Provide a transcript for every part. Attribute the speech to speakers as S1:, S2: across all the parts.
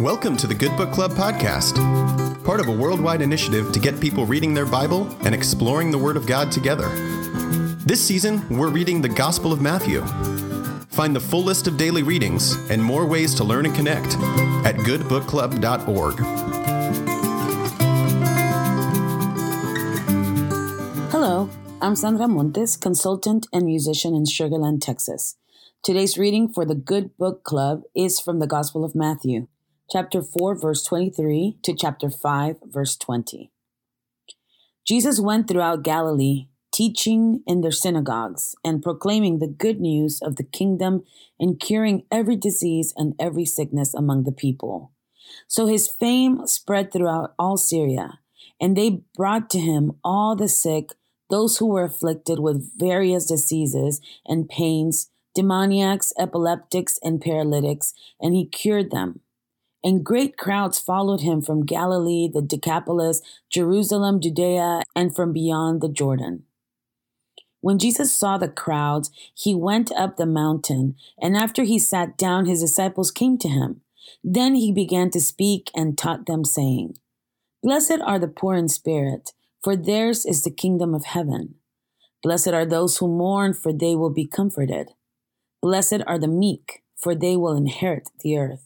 S1: Welcome to the Good Book Club podcast, part of a worldwide initiative to get people reading their Bible and exploring the Word of God together. This season, we're reading the Gospel of Matthew. Find the full list of daily readings and more ways to learn and connect at goodbookclub.org.
S2: Hello, I'm Sandra Montes, consultant and musician in Sugar Land, Texas. Today's reading for the Good Book Club is from the Gospel of Matthew chapter 4, verse 23 to chapter 5, verse 20. Jesus went throughout Galilee, teaching in their synagogues and proclaiming the good news of the kingdom and curing every disease and every sickness among the people. So his fame spread throughout all Syria, and they brought to him all the sick, those who were afflicted with various diseases and pains, demoniacs, epileptics, and paralytics, and he cured them and great crowds followed him from Galilee, the Decapolis, Jerusalem, Judea, and from beyond the Jordan. When Jesus saw the crowds, he went up the mountain, and after he sat down, his disciples came to him. Then he began to speak and taught them, saying, Blessed are the poor in spirit, for theirs is the kingdom of heaven. Blessed are those who mourn, for they will be comforted. Blessed are the meek, for they will inherit the earth.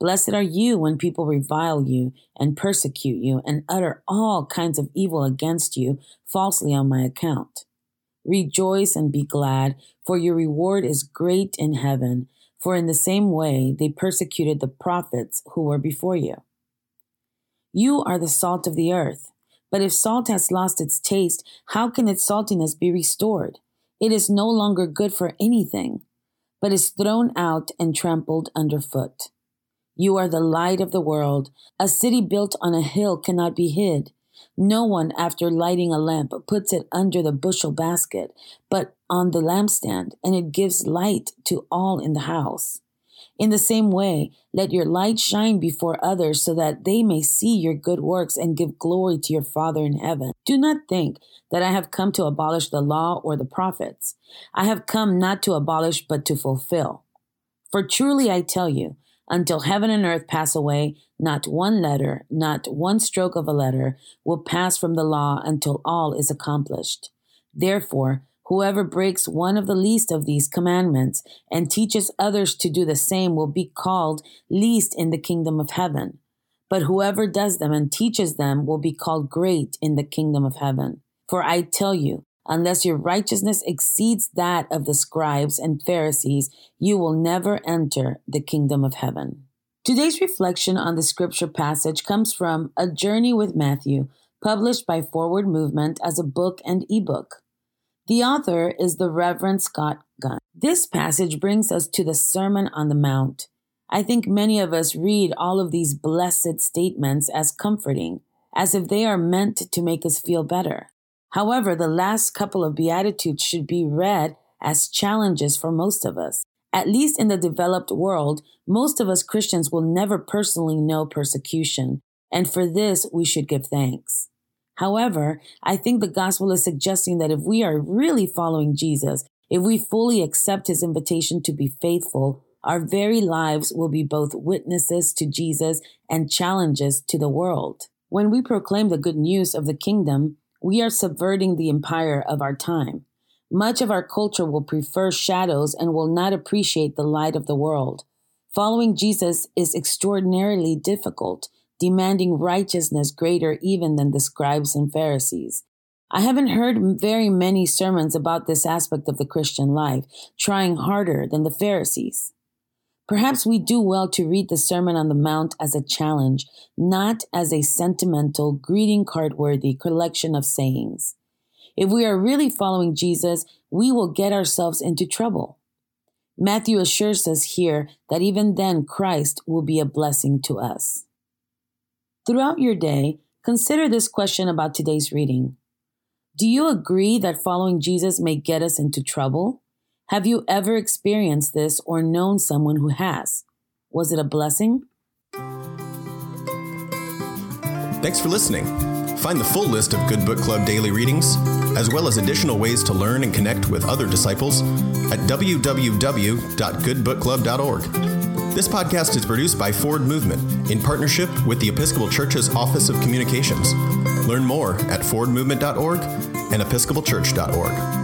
S2: Blessed are you when people revile you and persecute you and utter all kinds of evil against you falsely on my account. Rejoice and be glad, for your reward is great in heaven, for in the same way they persecuted the prophets who were before you. You are the salt of the earth. But if salt has lost its taste, how can its saltiness be restored? It is no longer good for anything, but is thrown out and trampled underfoot. You are the light of the world. A city built on a hill cannot be hid. No one, after lighting a lamp, puts it under the bushel basket, but on the lampstand, and it gives light to all in the house. In the same way, let your light shine before others so that they may see your good works and give glory to your Father in heaven. Do not think that I have come to abolish the law or the prophets. I have come not to abolish, but to fulfill. For truly I tell you, until heaven and earth pass away, not one letter, not one stroke of a letter will pass from the law until all is accomplished. Therefore, whoever breaks one of the least of these commandments and teaches others to do the same will be called least in the kingdom of heaven. But whoever does them and teaches them will be called great in the kingdom of heaven. For I tell you, Unless your righteousness exceeds that of the scribes and Pharisees, you will never enter the kingdom of heaven. Today's reflection on the scripture passage comes from A Journey with Matthew, published by Forward Movement as a book and ebook. The author is the Reverend Scott Gunn. This passage brings us to the Sermon on the Mount. I think many of us read all of these blessed statements as comforting, as if they are meant to make us feel better. However, the last couple of Beatitudes should be read as challenges for most of us. At least in the developed world, most of us Christians will never personally know persecution, and for this we should give thanks. However, I think the gospel is suggesting that if we are really following Jesus, if we fully accept his invitation to be faithful, our very lives will be both witnesses to Jesus and challenges to the world. When we proclaim the good news of the kingdom, we are subverting the empire of our time. Much of our culture will prefer shadows and will not appreciate the light of the world. Following Jesus is extraordinarily difficult, demanding righteousness greater even than the scribes and Pharisees. I haven't heard very many sermons about this aspect of the Christian life, trying harder than the Pharisees. Perhaps we do well to read the Sermon on the Mount as a challenge, not as a sentimental, greeting card worthy collection of sayings. If we are really following Jesus, we will get ourselves into trouble. Matthew assures us here that even then Christ will be a blessing to us. Throughout your day, consider this question about today's reading Do you agree that following Jesus may get us into trouble? Have you ever experienced this or known someone who has? Was it a blessing?
S1: Thanks for listening. Find the full list of Good Book Club daily readings, as well as additional ways to learn and connect with other disciples at www.goodbookclub.org. This podcast is produced by Forward Movement in partnership with the Episcopal Church's Office of Communications. Learn more at forwardmovement.org and episcopalchurch.org.